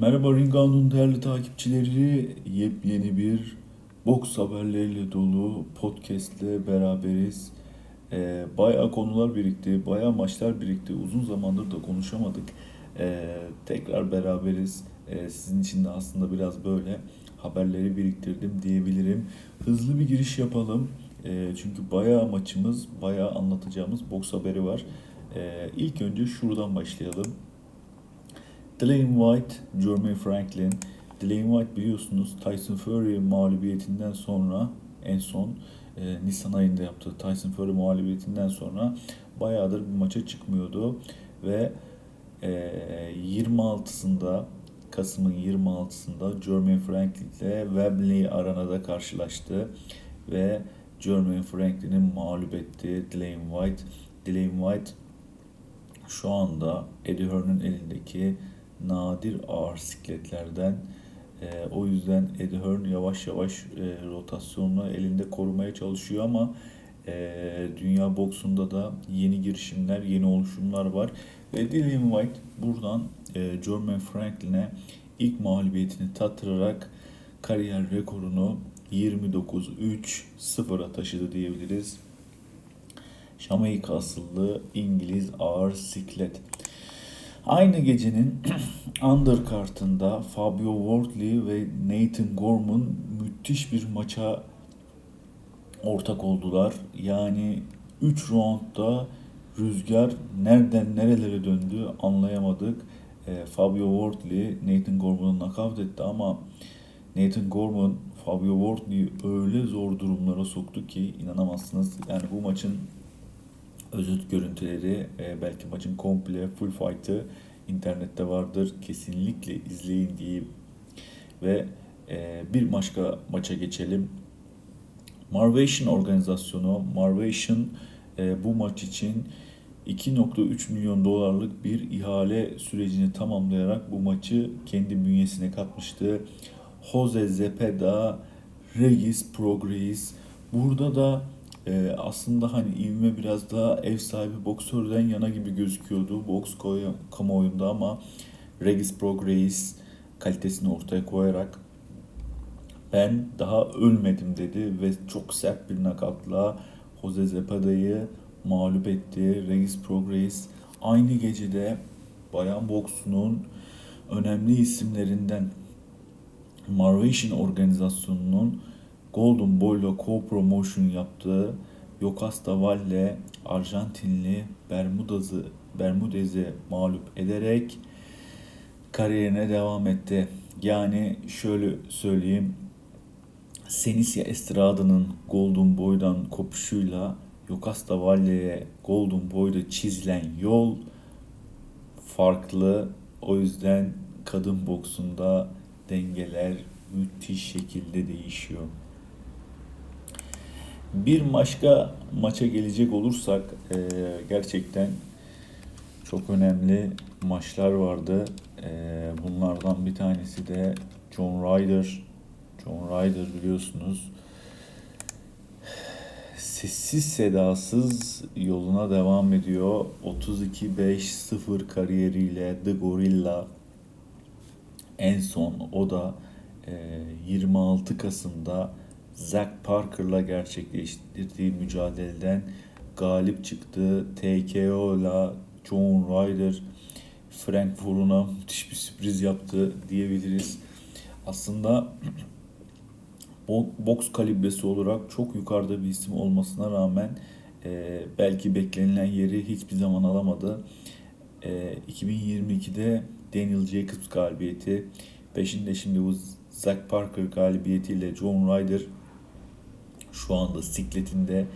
Merhaba Ringan'ın değerli takipçileri. Yepyeni bir boks haberleriyle dolu podcastle beraberiz. Ee, bayağı konular birikti, bayağı maçlar birikti. Uzun zamandır da konuşamadık. Ee, tekrar beraberiz. Ee, sizin için de aslında biraz böyle haberleri biriktirdim diyebilirim. Hızlı bir giriş yapalım. Ee, çünkü bayağı maçımız, bayağı anlatacağımız boks haberi var. Ee, ilk önce şuradan başlayalım. Dillian White, Jeremy Franklin. Dillian White biliyorsunuz Tyson Fury mağlubiyetinden sonra en son e, Nisan ayında yaptığı Tyson Fury mağlubiyetinden sonra bayağıdır bir maça çıkmıyordu ve e, 26'sında Kasım'ın 26'sında Jeremy Franklin ile Wembley Arena'da karşılaştı ve Jeremy Franklin'i mağlup etti Dillian White. Dillian White şu anda Eddie Hearn'ın elindeki nadir ağır sikletlerden. E, o yüzden Eddie Hearn yavaş yavaş e, rotasyonunu elinde korumaya çalışıyor ama e, dünya boksunda da yeni girişimler, yeni oluşumlar var. Ve Dillian White buradan e, Jermaine Franklin'e ilk mağlubiyetini tattırarak kariyer rekorunu 29-3-0'a taşıdı diyebiliriz. Jamaika asıllı İngiliz ağır siklet. Aynı gecenin undercard'ında Fabio Wardley ve Nathan Gorman müthiş bir maça ortak oldular. Yani 3 roundda rüzgar nereden nerelere döndü anlayamadık. E, Fabio Wardley Nathan Gorman'ı nakavt etti ama Nathan Gorman Fabio Wardley'i öyle zor durumlara soktu ki inanamazsınız. Yani bu maçın özet görüntüleri e, belki maçın komple full fight'ı internette vardır. Kesinlikle izleyin diyeyim. Ve e, bir başka maça geçelim. Marvation organizasyonu Marvation e, bu maç için 2.3 milyon dolarlık bir ihale sürecini tamamlayarak bu maçı kendi bünyesine katmıştı. Jose Zepeda, Regis Prograis. Burada da e, aslında hani ivme biraz daha ev sahibi boksörden yana gibi gözüküyordu boks kamuoyunda ama Regis Prograis kalitesini ortaya koyarak ben daha ölmedim dedi ve çok sert bir nakatla Jose Zepeda'yı mağlup etti. Regis Prograis aynı gecede bayan boksunun önemli isimlerinden Marvation organizasyonunun Golden Boy'la co-promotion yaptığı Yokasta Valle Arjantinli Bermudez'i Bermudez'i mağlup ederek kariyerine devam etti. Yani şöyle söyleyeyim. Senisya Estrada'nın Golden Boy'dan kopuşuyla Yokasta Valle'ye Golden Boy'da çizilen yol farklı. O yüzden kadın boksunda dengeler müthiş şekilde değişiyor. Bir başka maça gelecek olursak e, gerçekten çok önemli maçlar vardı. E, bunlardan bir tanesi de John Ryder. John Ryder biliyorsunuz sessiz sedasız yoluna devam ediyor. 32-5-0 kariyeriyle The Gorilla en son o da e, 26 Kasım'da Zack Parker'la gerçekleştirdiği mücadeleden galip çıktı. TKO'la John Ryder Frankfurt'una müthiş bir sürpriz yaptı diyebiliriz. Aslında boks kalibresi olarak çok yukarıda bir isim olmasına rağmen e, belki beklenilen yeri hiçbir zaman alamadı. E, 2022'de Daniel Jacobs galibiyeti, peşinde şimdi bu Zack Parker galibiyetiyle John Ryder şu anda sikletinde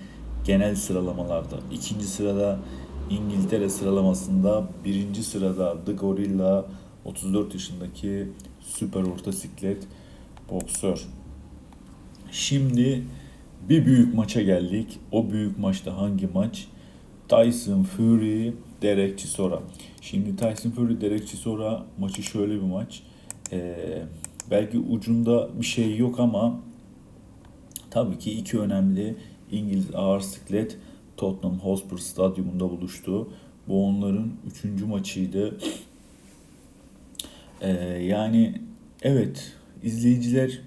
genel sıralamalarda ikinci sırada İngiltere sıralamasında birinci sırada The Gorilla 34 yaşındaki süper orta siklet boksör. Şimdi bir büyük maça geldik. O büyük maçta hangi maç? Tyson Fury, Derek Chisora. Şimdi Tyson Fury, Derek Chisora maçı şöyle bir maç. Ee, belki ucunda bir şey yok ama Tabii ki iki önemli İngiliz ağır siklet Tottenham Hotspur stadyumunda buluştu. Bu onların üçüncü maçıydı. Ee, yani evet izleyiciler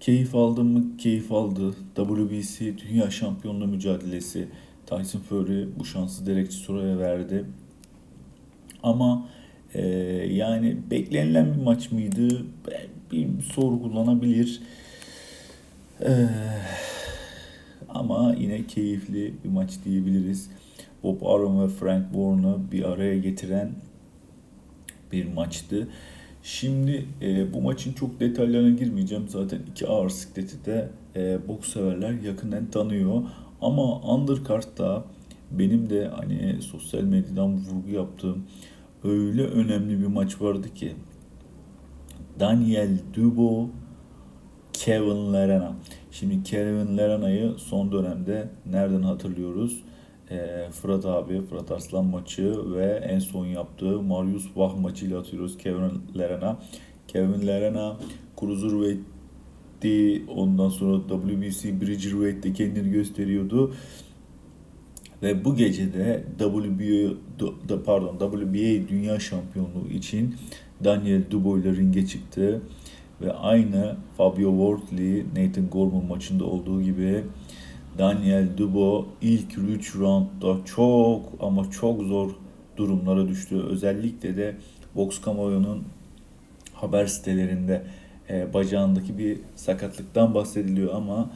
keyif aldı mı? Keyif aldı. WBC Dünya Şampiyonluğu mücadelesi Tyson Fury bu şansı Derek Chisora'ya verdi. Ama e, yani beklenilen bir maç mıydı? Bir sorgulanabilir. Ee, ama yine keyifli bir maç diyebiliriz. Bob Arum ve Frank Warren'ı bir araya getiren bir maçtı. Şimdi e, bu maçın çok detaylarına girmeyeceğim. Zaten iki ağır sikleti de e, boks severler yakından tanıyor. Ama undercard'da benim de hani sosyal medyadan vurgu yaptığım öyle önemli bir maç vardı ki Daniel Dubois Kevin Lerena. Şimdi Kevin Lerena'yı son dönemde nereden hatırlıyoruz? e, Fırat abi, Fırat Arslan maçı ve en son yaptığı Marius Vah maçıyla atıyoruz Kevin Lerena. Kevin Lerena Cruiserweight'ti ondan sonra WBC Bridgerweight'te kendini gösteriyordu. Ve bu gece de WBA, pardon, WBA Dünya Şampiyonluğu için Daniel Dubois ile ringe çıktı. Ve aynı Fabio Wardley, Nathan Gorman maçında olduğu gibi Daniel Dubo ilk 3 roundda çok ama çok zor durumlara düştü. Özellikle de boks kamuoyunun haber sitelerinde e, bacağındaki bir sakatlıktan bahsediliyor ama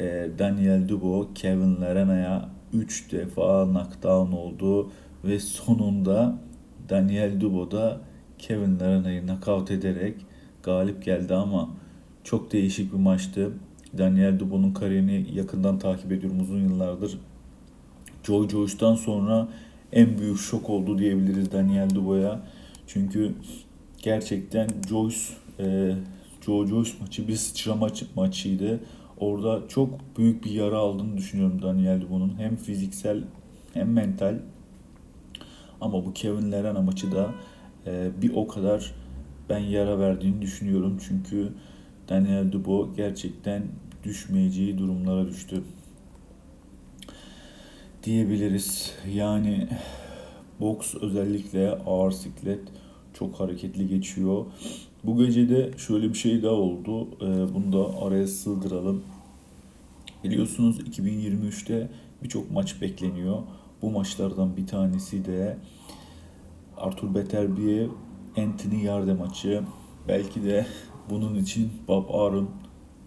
e, Daniel Dubo Kevin Larena'ya 3 defa knockdown oldu ve sonunda Daniel Dubo da Kevin Larena'yı knockout ederek galip geldi ama çok değişik bir maçtı. Daniel Dubois'un kariyerini yakından takip ediyorum uzun yıllardır. Joy Joyce'dan sonra en büyük şok oldu diyebiliriz Daniel Dubois'a. Çünkü gerçekten Joyce e, Joe Joyce maçı bir sıçrama maçıydı. Orada çok büyük bir yara aldığını düşünüyorum Daniel Dubois'un. Hem fiziksel hem mental. Ama bu Kevin Lerena maçı da e, bir o kadar ben yara verdiğini düşünüyorum. Çünkü Daniel Dubois gerçekten düşmeyeceği durumlara düştü diyebiliriz. Yani boks özellikle ağır siklet çok hareketli geçiyor. Bu gece de şöyle bir şey daha oldu. Ee, bunu da araya sığdıralım. Biliyorsunuz 2023'te birçok maç bekleniyor. Bu maçlardan bir tanesi de Arthur Beterbiev Anthony Yarde maçı. Belki de bunun için Bob Arum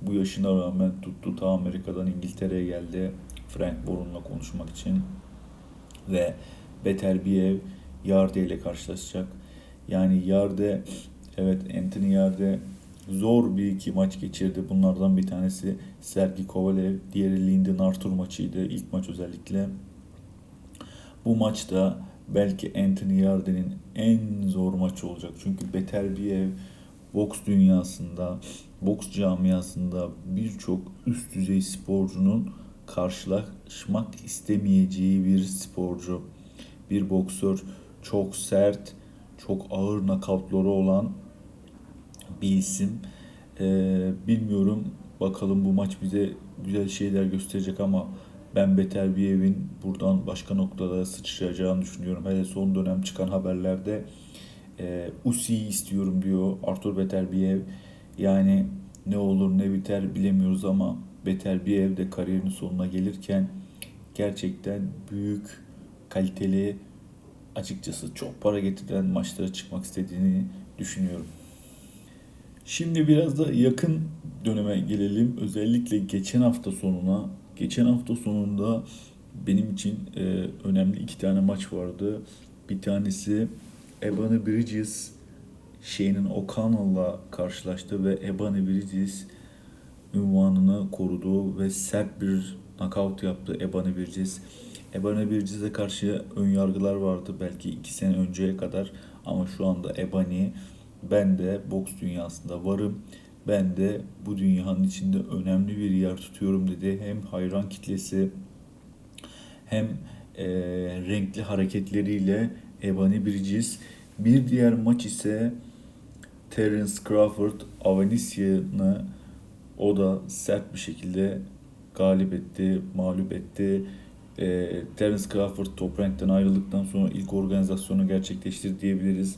bu yaşına rağmen tuttu ta Amerika'dan İngiltere'ye geldi. Frank Bourne'la konuşmak için. Ve Beterbiev Yarde ile karşılaşacak. Yani Yarde evet Anthony Yarde zor bir iki maç geçirdi. Bunlardan bir tanesi Sergi Kovalev, diğeri Lyndon Arthur maçıydı. İlk maç özellikle. Bu maçta belki Anthony Yarde'nin en zor maçı olacak. Çünkü Beterbiev boks dünyasında, boks camiasında birçok üst düzey sporcunun karşılaşmak istemeyeceği bir sporcu. Bir boksör çok sert, çok ağır nakavtları olan bir isim. Ee, bilmiyorum bakalım bu maç bize güzel şeyler gösterecek ama ben Beter Biyev'in buradan başka noktada sıçrayacağını düşünüyorum. Hele son dönem çıkan haberlerde e, Usi'yi istiyorum diyor Arthur Beterbiev. Yani ne olur ne biter bilemiyoruz ama Beterbiev de kariyerinin sonuna gelirken gerçekten büyük, kaliteli, açıkçası çok para getiren maçlara çıkmak istediğini düşünüyorum. Şimdi biraz da yakın döneme gelelim. Özellikle geçen hafta sonuna. Geçen hafta sonunda benim için e, önemli iki tane maç vardı. Bir tanesi Ebony Bridges şeyinin O'Connell'la karşılaştı ve Ebony Bridges ünvanını korudu ve sert bir knockout yaptı Ebony Bridges. Ebony Bridges'e karşı ön yargılar vardı belki iki sene önceye kadar ama şu anda Ebony ben de boks dünyasında varım. Ben de bu dünyanın içinde önemli bir yer tutuyorum dedi. Hem hayran kitlesi hem e, renkli hareketleriyle Ebony Bridges. Bir diğer maç ise Terence Crawford Avanesia'nı o da sert bir şekilde galip etti, mağlup etti. E, Terence Crawford top rankten ayrıldıktan sonra ilk organizasyonu gerçekleştirdi diyebiliriz.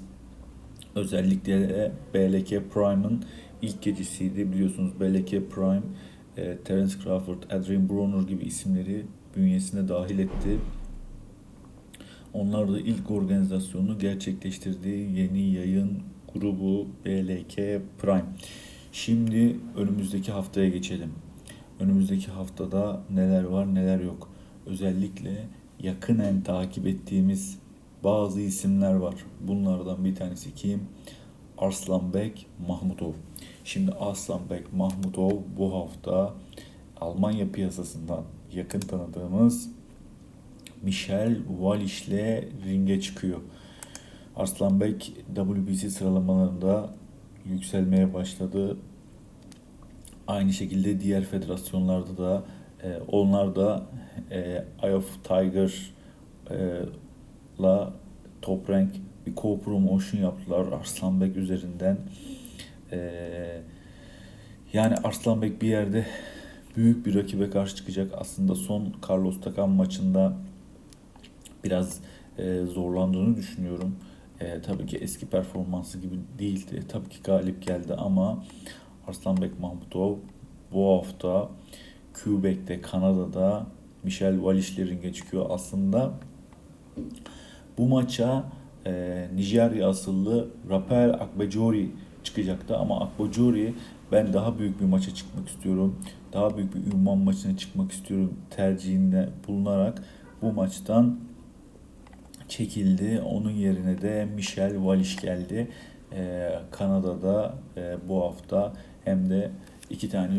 Özellikle BLK Prime'ın ilk gecesiydi. Biliyorsunuz BLK Prime, e, Terence Crawford, Adrian Broner gibi isimleri bünyesine dahil etti. Onlar da ilk organizasyonunu gerçekleştirdiği yeni yayın grubu BLK Prime. Şimdi önümüzdeki haftaya geçelim. Önümüzdeki haftada neler var neler yok. Özellikle yakınen takip ettiğimiz bazı isimler var. Bunlardan bir tanesi kim? Arslanbek Mahmutov. Şimdi Arslanbek Mahmutov bu hafta Almanya piyasasından yakın tanıdığımız Michel Wallisch ile ringe çıkıyor. Arslanbek WBC sıralamalarında yükselmeye başladı. Aynı şekilde diğer federasyonlarda da e, onlar da e, Eye of Tiger e, top rank bir co-promotion yaptılar Arslanbek üzerinden. E, yani Arslanbek bir yerde büyük bir rakibe karşı çıkacak. Aslında son Carlos Takan maçında biraz e, zorlandığını düşünüyorum. E, tabii ki eski performansı gibi değildi. Tabii ki galip geldi ama Arslanbek Mahmutov bu hafta Quebec'te, Kanada'da Michel Walish'le ringe çıkıyor. Aslında bu maça e, Nijerya asıllı Rafael Akbajori çıkacaktı ama Akbajori ben daha büyük bir maça çıkmak istiyorum. Daha büyük bir ünvan maçına çıkmak istiyorum tercihinde bulunarak bu maçtan çekildi. Onun yerine de Michel Wallisch geldi. Ee, Kanada'da e, bu hafta hem de iki tane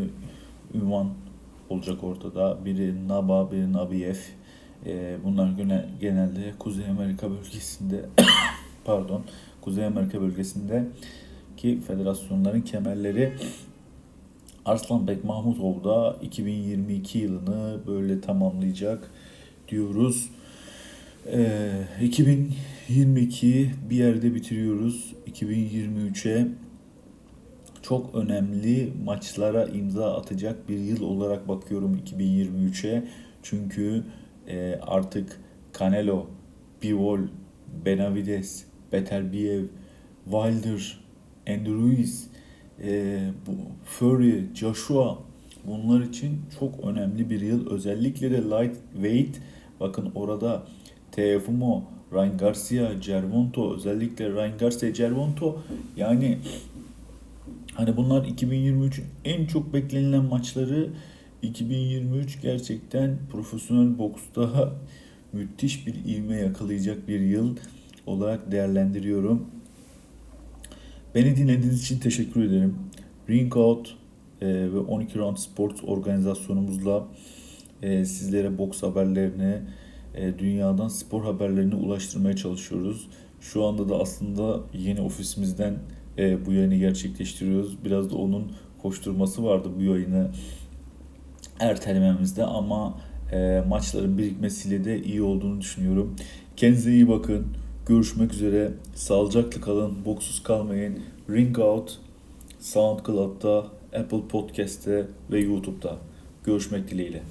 ünvan olacak ortada. Biri Naba, biri Nabiev. Ee, bunlar genelde Kuzey Amerika bölgesinde pardon Kuzey Amerika bölgesinde ki federasyonların kemerleri Arslanbek Mahmutov da 2022 yılını böyle tamamlayacak diyoruz. Ee, 2022 bir yerde bitiriyoruz. 2023'e çok önemli maçlara imza atacak bir yıl olarak bakıyorum 2023'e. Çünkü e, artık Canelo, Bivol, Benavides, Beterbiev, Wilder, Ruiz, e, bu Fury, Joshua bunlar için çok önemli bir yıl. Özellikle de lightweight bakın orada Teofimo, Ryan Garcia, Gervonto özellikle Ryan Garcia, Gervonto yani hani bunlar 2023'ün en çok beklenilen maçları 2023 gerçekten profesyonel boksta müthiş bir ivme yakalayacak bir yıl olarak değerlendiriyorum. Beni dinlediğiniz için teşekkür ederim. Ring Out e, ve 12 Round Sports organizasyonumuzla e, sizlere boks haberlerini, e, dünyadan spor haberlerini ulaştırmaya çalışıyoruz. Şu anda da aslında yeni ofisimizden bu yayını gerçekleştiriyoruz. Biraz da onun koşturması vardı bu yayını ertelememizde ama e, maçların birikmesiyle de iyi olduğunu düşünüyorum. Kendinize iyi bakın. Görüşmek üzere. Sağlıcakla kalın. Boksuz kalmayın. Ring Out SoundCloud'da, Apple Podcast'te ve YouTube'da. Görüşmek dileğiyle.